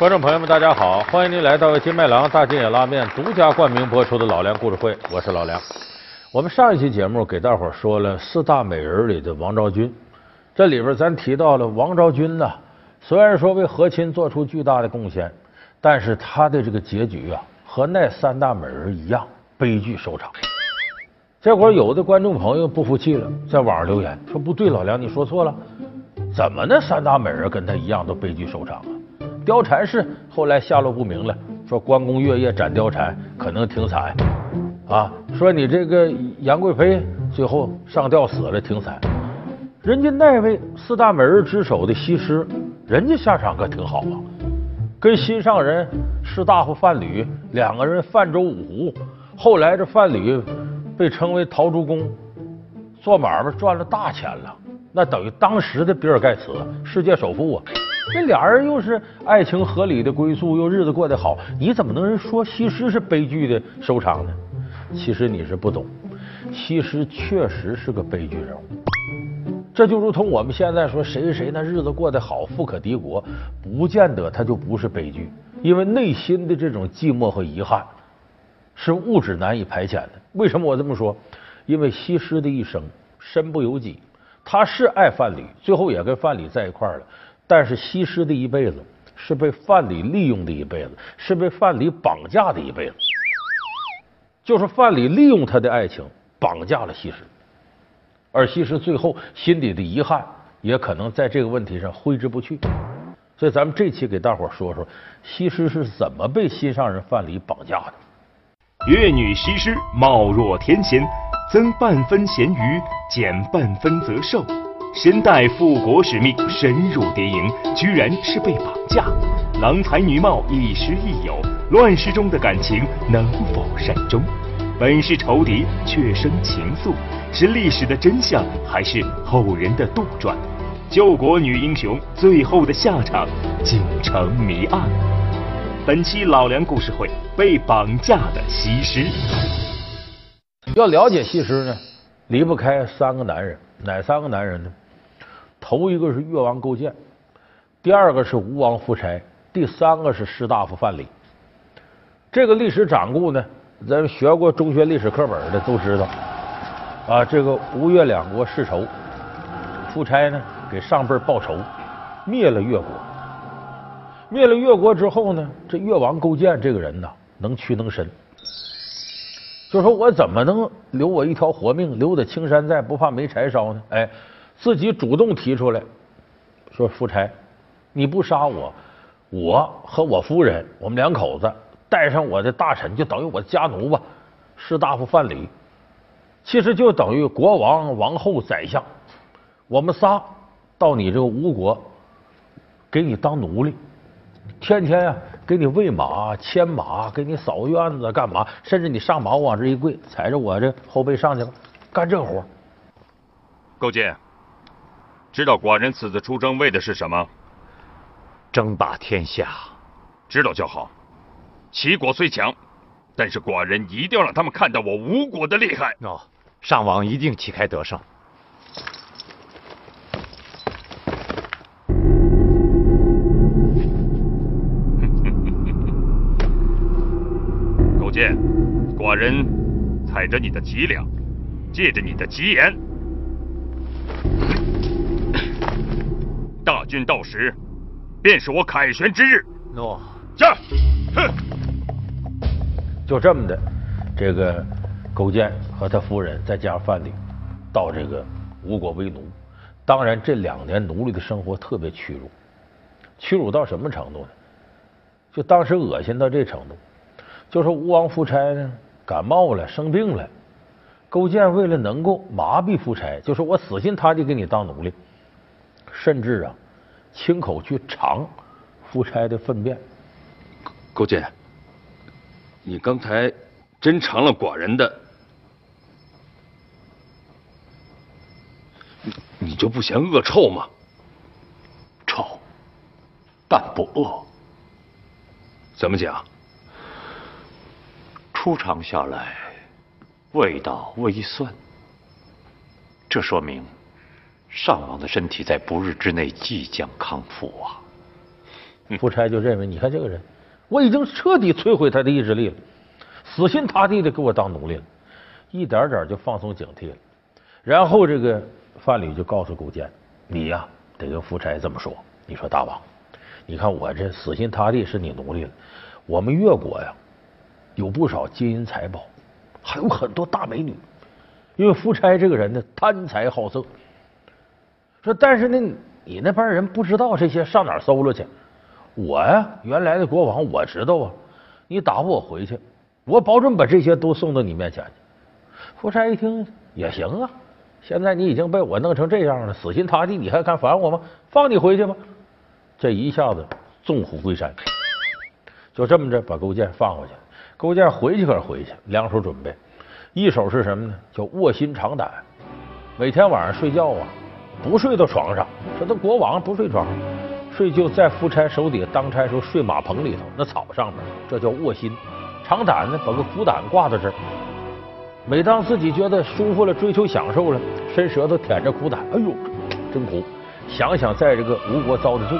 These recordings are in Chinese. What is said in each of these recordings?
观众朋友们，大家好！欢迎您来到金麦郎大金野拉面独家冠名播出的《老梁故事会》，我是老梁。我们上一期节目给大伙儿说了四大美人里的王昭君，这里边咱提到了王昭君呢，虽然说为和亲做出巨大的贡献，但是她的这个结局啊，和那三大美人一样悲剧收场。结果有的观众朋友不服气了，在网上留言说：“不对，老梁你说错了，怎么那三大美人跟她一样都悲剧收场啊？”貂蝉是后来下落不明了，说关公月夜斩貂蝉可能挺惨啊。说你这个杨贵妃最后上吊死了挺惨，人家那位四大美人之首的西施，人家下场可挺好啊，跟心上人士大夫范蠡两个人泛舟五湖，后来这范蠡被称为陶朱公，做买卖赚了大钱了，那等于当时的比尔盖茨，世界首富啊。这俩人又是爱情合理的归宿，又日子过得好，你怎么能说西施是悲剧的收场呢？其实你是不懂，西施确实是个悲剧人物。这就如同我们现在说谁谁谁那日子过得好，富可敌国，不见得他就不是悲剧，因为内心的这种寂寞和遗憾是物质难以排遣的。为什么我这么说？因为西施的一生身不由己，她是爱范蠡，最后也跟范蠡在一块儿了。但是西施的一辈子是被范蠡利用的一辈子，是被范蠡绑架的一辈子。就是范蠡利用他的爱情绑架了西施，而西施最后心底的遗憾也可能在这个问题上挥之不去。所以咱们这期给大伙说说西施是怎么被心上人范蠡绑架的。越女西施貌若天仙，增半分咸鱼，减半分则寿。身带复国使命，深入敌营，居然是被绑架。郎才女貌，亦师亦友，乱世中的感情能否善终？本是仇敌，却生情愫，是历史的真相，还是后人的杜撰？救国女英雄最后的下场竟成谜案。本期老梁故事会：被绑架的西施。要了解西施呢，离不开三个男人，哪三个男人呢？头一个是越王勾践，第二个是吴王夫差，第三个是士大夫范蠡。这个历史掌故呢，咱学过中学历史课本的都知道啊。这个吴越两国世仇，夫差呢给上辈报仇，灭了越国。灭了越国之后呢，这越王勾践这个人呢，能屈能伸，就说我怎么能留我一条活命，留得青山在，不怕没柴烧呢？哎。自己主动提出来，说夫差，你不杀我，我和我夫人，我们两口子带上我的大臣，就等于我家奴吧，士大夫范蠡，其实就等于国王、王后、宰相，我们仨到你这个吴国，给你当奴隶，天天呀给你喂马、牵马，给你扫院子干嘛？甚至你上马往这一跪，踩着我这后背上去了，干这活。勾践。知道寡人此次出征为的是什么？争霸天下。知道就好。齐国虽强，但是寡人一定要让他们看到我吴国的厉害。哦，上王一定旗开得胜。勾践，寡人踩着你的脊梁，借着你的吉言。大军到时，便是我凯旋之日。诺，驾！哼，就这么的，这个勾践和他夫人再加上范蠡，到这个吴国为奴。当然，这两年奴隶的生活特别屈辱，屈辱到什么程度呢？就当时恶心到这程度，就说吴王夫差呢感冒了，生病了，勾践为了能够麻痹夫差，就说我死心塌地给你当奴隶。甚至啊，亲口去尝夫差的粪便。勾践，你刚才真尝了寡人的，你就不嫌恶臭吗？臭，但不恶。怎么讲？初尝下来，味道微酸，这说明。上王的身体在不日之内即将康复啊！夫差就认为，你看这个人，我已经彻底摧毁他的意志力了，死心塌地的给我当奴隶了，一点点就放松警惕了。然后这个范蠡就告诉勾践，你呀得跟夫差这么说，你说大王，你看我这死心塌地是你奴隶了，我们越国呀有不少金银财宝，还有很多大美女，因为夫差这个人呢贪财好色，说但是呢你那帮人不知道这些，上哪搜罗去？我呀，原来的国王我知道啊，你打发我回去，我保准把这些都送到你面前去。夫差一听也行啊，现在你已经被我弄成这样了，死心塌地，你还敢烦我吗？放你回去吧。这一下子纵虎归山，就这么着把勾践放回去。勾践回去可是回去，两手准备，一手是什么呢？叫卧薪尝胆，每天晚上睡觉啊，不睡到床上，说他国王不睡床上。睡就在夫差手底下当差时候睡马棚里头那草上面，这叫卧薪。尝胆呢，把个虎胆挂在这儿。每当自己觉得舒服了，追求享受了，伸舌头舔着苦胆，哎呦，真苦！想想在这个吴国遭的罪。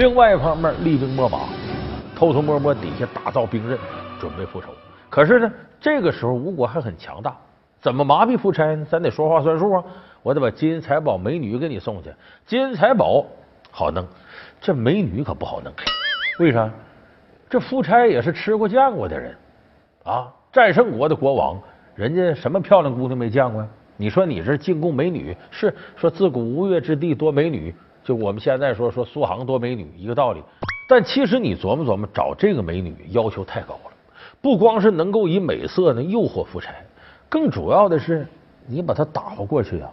另外一方面，厉兵秣马，偷偷摸摸底下打造兵刃，准备复仇。可是呢，这个时候吴国还很强大，怎么麻痹夫差呢？咱得说话算数啊！我得把金银财宝、美女给你送去。金银财宝好弄，这美女可不好弄。为啥？这夫差也是吃过见过的人啊，战胜国的国王，人家什么漂亮姑娘没见过呀？你说你这进贡美女，是说自古吴越之地多美女。就我们现在说说苏杭多美女一个道理，但其实你琢磨琢磨，找这个美女要求太高了。不光是能够以美色呢诱惑夫差，更主要的是你把她打发过去呀，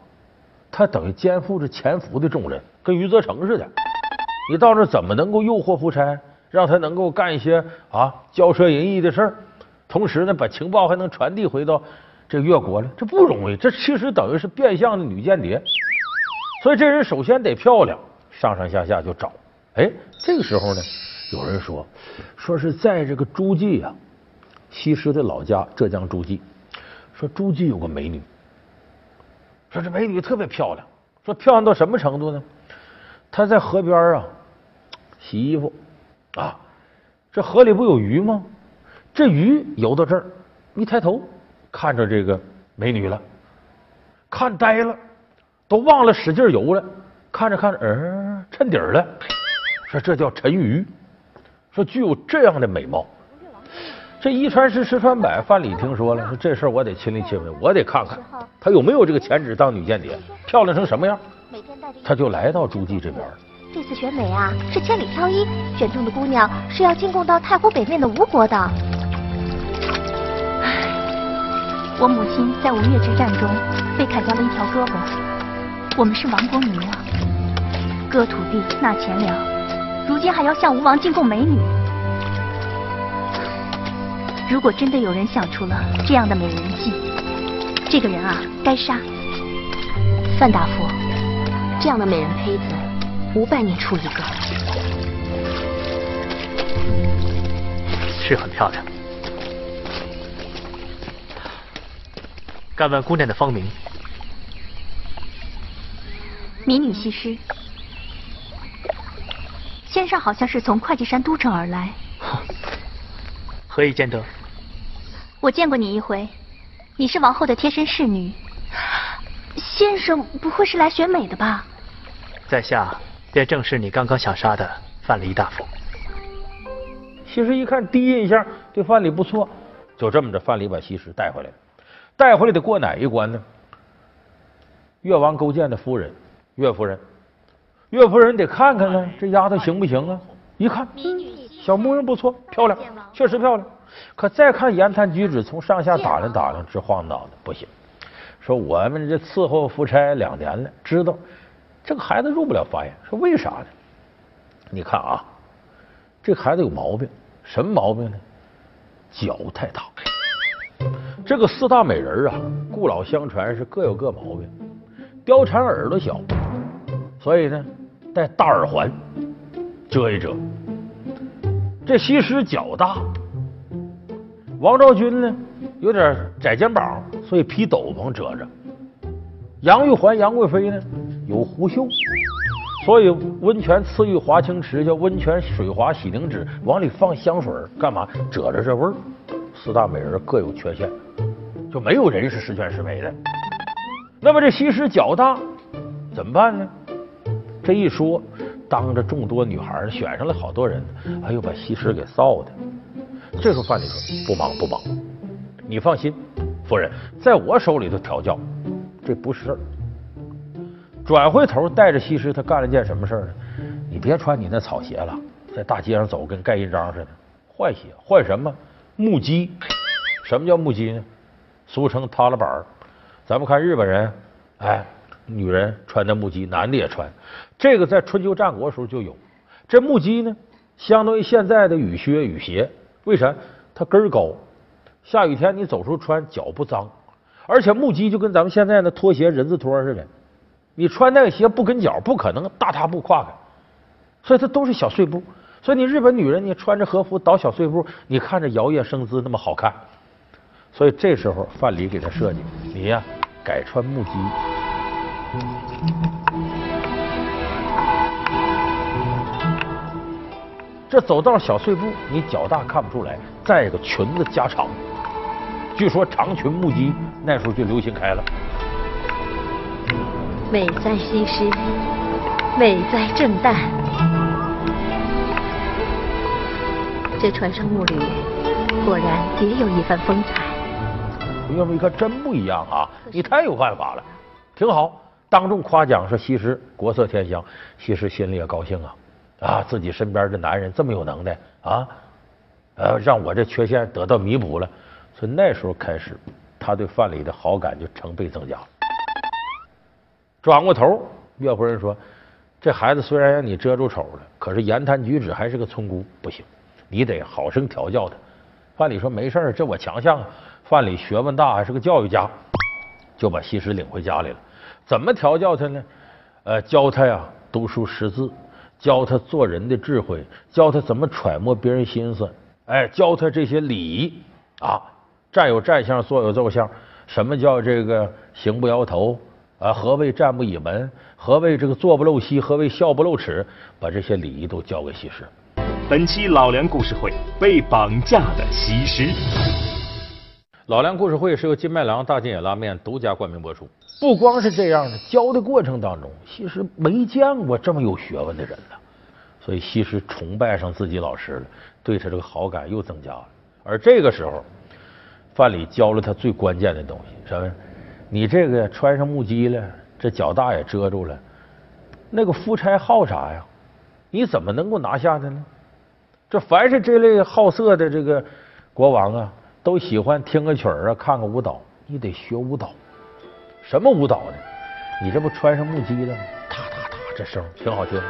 她等于肩负着潜伏的重任，跟余则成似的。你到那怎么能够诱惑夫差，让他能够干一些啊骄奢淫逸的事儿，同时呢把情报还能传递回到这越国呢？这不容易，这其实等于是变相的女间谍。所以这人首先得漂亮。上上下下就找，哎，这个时候呢，有人说，说是在这个诸暨啊，西施的老家浙江诸暨，说诸暨有个美女，说这美女特别漂亮，说漂亮到什么程度呢？她在河边啊洗衣服啊，这河里不有鱼吗？这鱼游到这儿，一抬头看着这个美女了，看呆了，都忘了使劲游了。看着看着，嗯，衬底儿了。说这叫沉鱼，说具有这样的美貌。这一传十，十传百，范蠡听说了，说这事儿我得亲力亲为，我得看看他有没有这个潜质当女间谍，漂亮成什么样。他就来到诸暨这边了。这次选美啊，是千里挑一，选中的姑娘是要进贡到太湖北面的吴国的。我母亲在吴越之战中被砍掉了一条胳膊，我们是亡国奴啊。割土地纳钱粮，如今还要向吴王进贡美女。如果真的有人想出了这样的美人计，这个人啊，该杀。范大夫，这样的美人胚子，五百年出一个，是很漂亮。敢问姑娘的芳名？民女西施。先生好像是从会稽山都城而来，何以见得？我见过你一回，你是王后的贴身侍女。先生不会是来选美的吧？在下便正是你刚刚想杀的范蠡大夫。其实一看第一印象对范蠡不错，就这么着，范蠡把西施带回来了。带回来得过哪一关呢？越王勾践的夫人，岳夫人。岳夫人得看看呢，这丫头行不行啊？一看，小模样不错，漂亮，确实漂亮。可再看言谈举止，从上下打量打量，直晃脑袋，不行。说我们这伺候夫差两年了，知道这个孩子入不了法眼。说为啥呢？你看啊，这孩子有毛病，什么毛病呢？脚太大。这个四大美人啊，故老相传是各有各毛病。貂蝉耳朵小，所以呢戴大耳环遮一遮。这西施脚大，王昭君呢有点窄肩膀，所以披斗篷遮着。杨玉环、杨贵妃呢有狐袖，所以温泉赐浴华清池，叫温泉水滑洗凝脂，往里放香水干嘛？遮着这味儿。四大美人各有缺陷，就没有人是十全十美的。那么这西施脚大怎么办呢？这一说，当着众多女孩选上了好多人，哎呦，把西施给臊的。这时候范蠡说：“不忙不忙，你放心，夫人在我手里头调教，这不是事儿。”转回头带着西施，他干了件什么事儿呢？你别穿你那草鞋了，在大街上走跟盖印章似的，换鞋换什么？木屐，什么叫木屐呢？俗称塌了板儿。咱们看日本人，哎，女人穿的木屐，男的也穿。这个在春秋战国时候就有。这木屐呢，相当于现在的雨靴、雨鞋。为啥？它跟儿高，下雨天你走时候穿，脚不脏。而且木屐就跟咱们现在的拖鞋、人字拖似的，你穿那个鞋不跟脚，不可能大踏步跨开。所以它都是小碎步。所以你日本女人，你穿着和服倒小碎步，你看着摇曳生姿那么好看。所以这时候范蠡给他设计，你呀改穿木屐，这走道小碎步，你脚大看不出来。再一个裙子加长，据说长裙木屐那时候就流行开了。美哉西施，美哉正旦。这船上木驴果然别有一番风采。要不一看真不一样啊！你太有办法了，挺好。当众夸奖说西施国色天香，西施心里也高兴啊啊！自己身边的男人这么有能耐啊，呃，让我这缺陷得到弥补了。从那时候开始，他对范蠡的好感就成倍增加。转过头，岳夫人说：“这孩子虽然让你遮住丑了，可是言谈举止还是个村姑，不行。”你得好生调教他。范蠡说：“没事这我强项。”范蠡学问大，还是个教育家，就把西施领回家里了。怎么调教他呢？呃，教他呀读书识字，教他做人的智慧，教他怎么揣摩别人心思。哎，教他这些礼仪啊，站有站相，坐有坐相。什么叫这个行不摇头啊？何谓站不倚门？何谓这个坐不露膝？何谓笑不露齿？把这些礼仪都教给西施。本期老梁故事会被绑架的西施。老梁故事会是由金麦郎大金野拉面独家冠名播出。不光是这样的，教的过程当中，西施没见过这么有学问的人呢，所以西施崇拜上自己老师了，对他这个好感又增加了。而这个时候，范蠡教了他最关键的东西，什么？你这个穿上木屐了，这脚大也遮住了，那个夫差好啥呀？你怎么能够拿下他呢？这凡是这类好色的这个国王啊，都喜欢听个曲儿啊，看个舞蹈。你得学舞蹈，什么舞蹈呢？你这不穿上木屐了吗？踏踏踏，这声挺好听。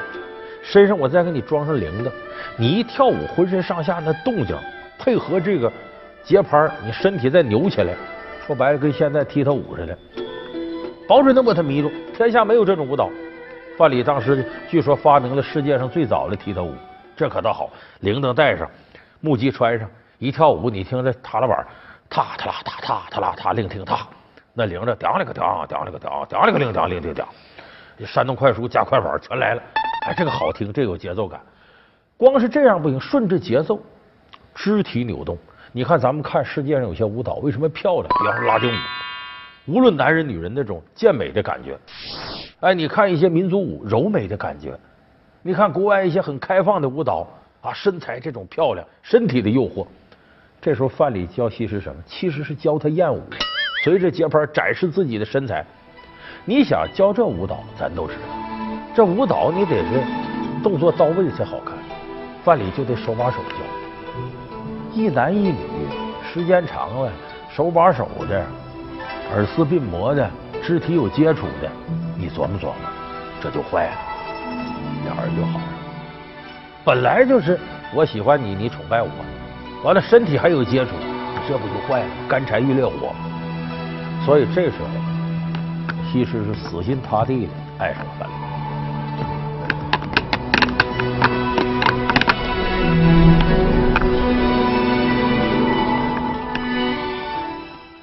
身上我再给你装上铃铛，你一跳舞，浑身上下那动静，配合这个节拍，你身体再扭起来，说白了跟现在踢踏舞似的，保准能把他迷住。天下没有这种舞蹈。范蠡当时据说发明了世界上最早的踢踏舞。这可倒好，铃铛带上，木屐穿上，一跳舞，你听这踏拉板，踏踏啦踏踏踏啦踏，另听踏，那铃铛叮了个叮，叮了个叮，叮了个铃叮铃叮叮，山东快书加快板全来了，哎，这个好听，这有节奏感。光是这样不行，顺着节奏，肢体扭动。你看咱们看世界上有些舞蹈为什么漂亮？比方说拉丁舞，无论男人女人那种健美的感觉，哎，你看一些民族舞柔美的感觉。你看国外一些很开放的舞蹈啊，身材这种漂亮，身体的诱惑。这时候范蠡教西施什么？其实是教他艳舞，随着节拍展示自己的身材。你想教这舞蹈，咱都知道，这舞蹈你得是动作到位才好看。范蠡就得手把手教，一男一女，时间长了，手把手的，耳丝鬓膜的，肢体有接触的，你琢磨琢磨，这就坏了。俩人就好了，本来就是我喜欢你，你崇拜我，完了身体还有接触，这不就坏了？干柴遇烈火。所以这时候，西施是死心塌地的爱上了范蠡。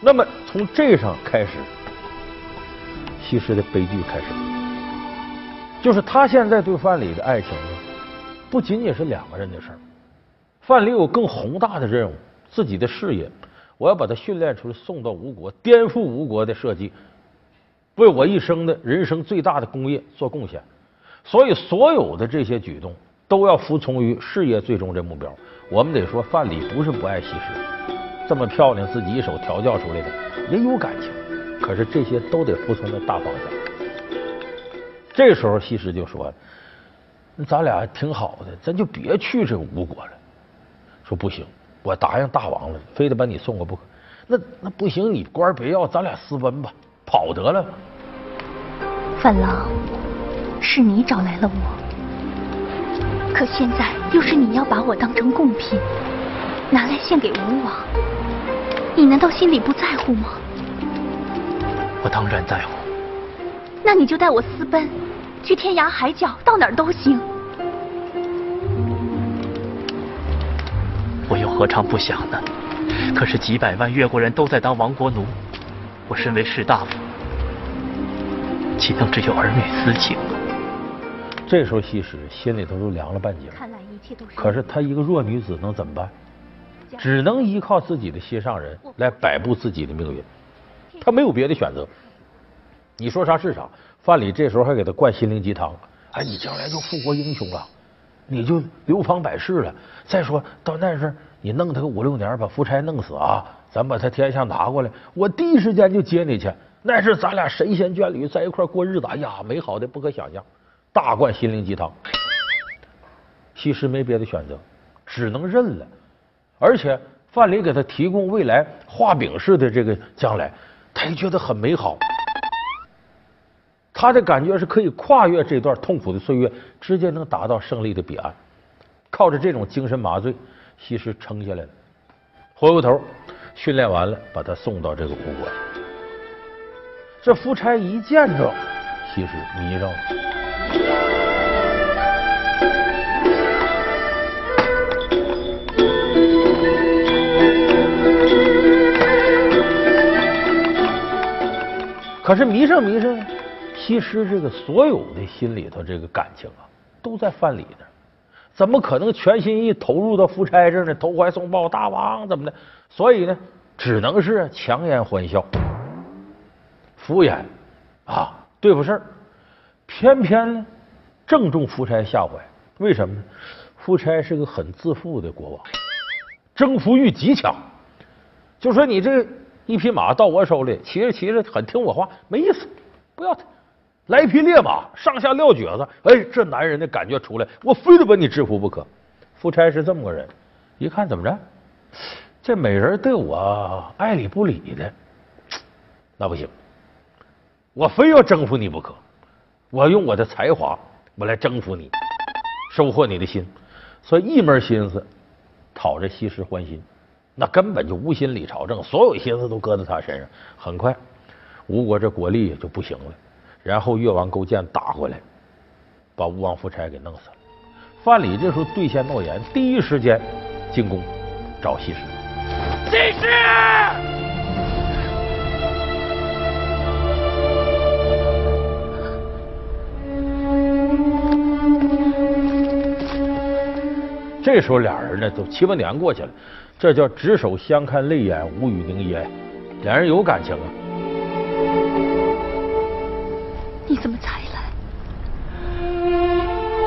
那么从这上开始，西施的悲剧开始，就是他现在对范蠡的爱情呢，不仅仅是两个人的事儿。范蠡有更宏大的任务，自己的事业，我要把他训练出来，送到吴国，颠覆吴国的设计，为我一生的人生最大的功业做贡献。所以，所有的这些举动都要服从于事业最终这目标。我们得说，范蠡不是不爱西施。这么漂亮，自己一手调教出来的，也有感情。可是这些都得服从那大方向。这时候西施就说：“咱俩挺好的，咱就别去这吴国了。”说不行，我答应大王了，非得把你送过不可。那那不行，你官别要，咱俩私奔吧，跑得了。范郎，是你找来了我，可现在又是你要把我当成贡品，拿来献给吴王。你难道心里不在乎吗？我当然在乎。那你就带我私奔，去天涯海角，到哪儿都行。何尝不想呢？可是几百万越国人都在当亡国奴，我身为士大夫，岂能只有儿女私情？这时候西施心里头都凉了半截。看来一切都是。可是她一个弱女子能怎么办？只能依靠自己的心上人来摆布自己的命运，她没有别的选择。你说啥是啥。范蠡这时候还给他灌心灵鸡汤，哎，你将来就复国英雄了，你就流芳百世了。再说到那时，你弄他个五六年，把夫差弄死啊，咱把他天下拿过来，我第一时间就接你去。那是咱俩神仙眷侣在一块过日子，哎呀，美好的不可想象。大灌心灵鸡汤，西施没别的选择，只能认了。而且范蠡给他提供未来画饼式的这个将来，他也觉得很美好。他的感觉是可以跨越这段痛苦的岁月，直接能达到胜利的彼岸。靠着这种精神麻醉，西施撑下来了。回过头，训练完了，把他送到这个吴国。这夫差一见着西施，迷上了。可是迷上迷上，西施这个所有的心里头这个感情啊，都在范蠡那儿，怎么可能全心意投入到夫差这儿呢？投怀送抱，大王怎么的？所以呢，只能是强颜欢笑，敷衍啊，对付事儿。偏偏呢，正中夫差下怀。为什么呢？夫差是个很自负的国王，征服欲极强。就说你这。一匹马到我手里，骑着骑着很听我话，没意思，不要他。来一匹烈马，上下撂蹶子，哎，这男人的感觉出来，我非得把你制服不可。夫差是这么个人，一看怎么着，这美人对我爱理不理的，那不行，我非要征服你不可。我用我的才华，我来征服你，收获你的心，所以一门心思讨这西施欢心。那根本就无心理朝政，所有心思都搁在他身上。很快，吴国这国力就不行了。然后越王勾践打过来，把吴王夫差给弄死了。范蠡这时候兑现诺言，第一时间进宫找西施。西施。这时候俩人呢，都七八年过去了。这叫执手相看泪眼，无语凝噎。俩人有感情啊！你怎么才来？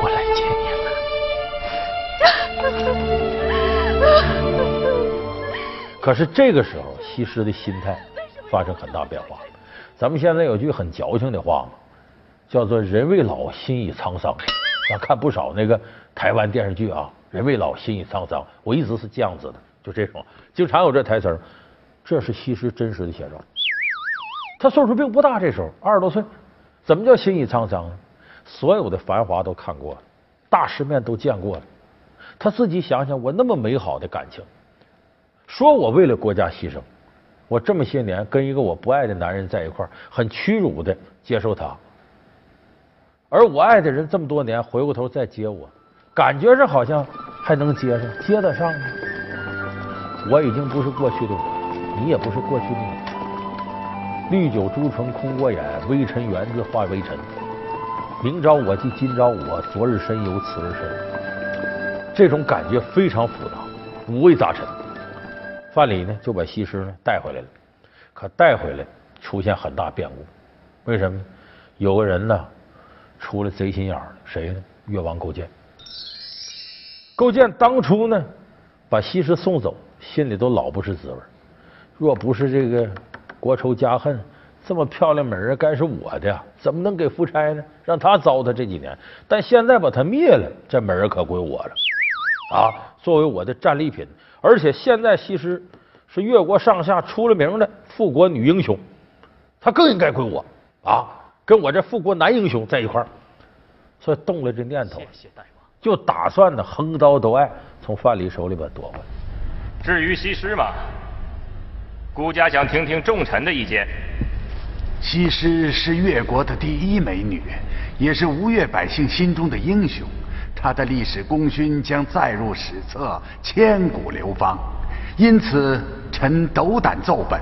我来接你了。可是这个时候，西施的心态发生很大变化。咱们现在有句很矫情的话嘛，叫做“人未老，心已沧桑”。咱看不少那个台湾电视剧啊，“人未老，心已沧桑”。我一直是这样子的。就这种，经常有这台词儿，这是西施真实的写照。他岁数并不大，这时候二十多岁，怎么叫心已沧桑呢？所有的繁华都看过了，大世面都见过了，他自己想想，我那么美好的感情，说我为了国家牺牲，我这么些年跟一个我不爱的男人在一块，很屈辱的接受他，而我爱的人这么多年回过头再接我，感觉上好像还能接上，接得上吗？我已经不是过去的我，你也不是过去的你。绿酒朱唇空过眼，微尘缘字化微尘。明朝我即今朝我，昨日身有此日身。这种感觉非常复杂，五味杂陈。范蠡呢就把西施呢带回来了，可带回来出现很大变故。为什么呢？有个人呢出了贼心眼儿，谁呢？越王勾践。勾践当初呢把西施送走，心里都老不是滋味。若不是这个。国仇家恨，这么漂亮美人该是我的，怎么能给夫差呢？让他糟蹋这几年，但现在把他灭了，这美人可归我了啊！作为我的战利品，而且现在西施是越国上下出了名的复国女英雄，她更应该归我啊！跟我这复国男英雄在一块儿，所以动了这念头，就打算呢横刀夺爱，从范蠡手里边夺回来。至于西施嘛。孤家想听听众臣的意见。西施是越国的第一美女，也是吴越百姓心中的英雄。她的历史功勋将载入史册，千古流芳。因此，臣斗胆奏本，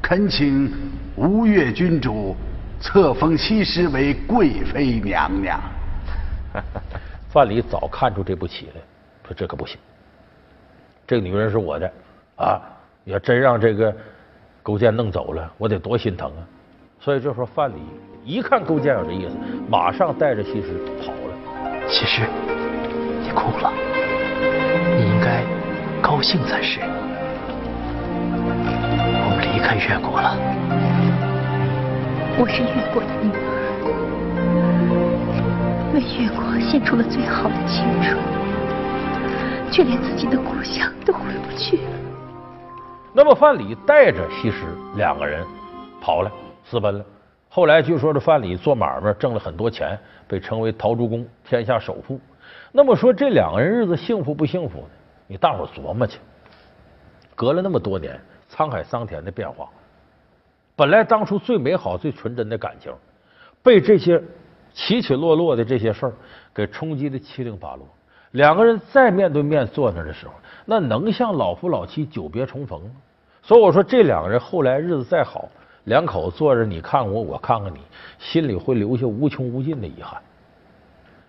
恳请吴越君主册封西施为贵妃娘娘。范蠡早看出这步棋来，说这可不行，这个女人是我的啊。要真让这个勾践弄走了，我得多心疼啊！所以就说范蠡一看勾践有这意思，马上带着西施跑了。西施，你哭了，你应该高兴才是。我们离开越国了。我是越国的女儿，为越国献出了最好的青春，却连自己的故乡都回不去了。那么范蠡带着西施两个人跑了，私奔了。后来据说这范蠡做买卖挣了很多钱，被称为陶朱公，天下首富。那么说这两个人日子幸福不幸福呢？你大伙琢磨去。隔了那么多年，沧海桑田的变化，本来当初最美好、最纯真的感情，被这些起起落落的这些事儿给冲击的七零八落。两个人再面对面坐那的时候，那能像老夫老妻久别重逢吗？所以我说，这两个人后来日子再好，两口子坐着你看我，我看看你，心里会留下无穷无尽的遗憾。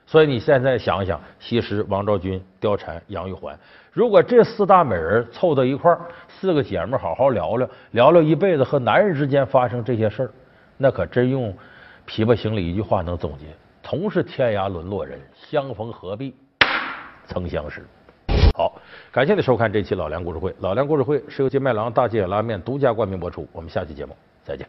所以你现在想想，西施、王昭君、貂蝉、杨玉环，如果这四大美人凑到一块儿，四个姐妹好好聊聊，聊聊一辈子和男人之间发生这些事儿，那可真用《琵琶行》里一句话能总结：同是天涯沦落人，相逢何必曾相识。好，感谢您收看这期老梁故事会。老梁故事会是由金麦郎大吉野拉面独家冠名播出。我们下期节目再见。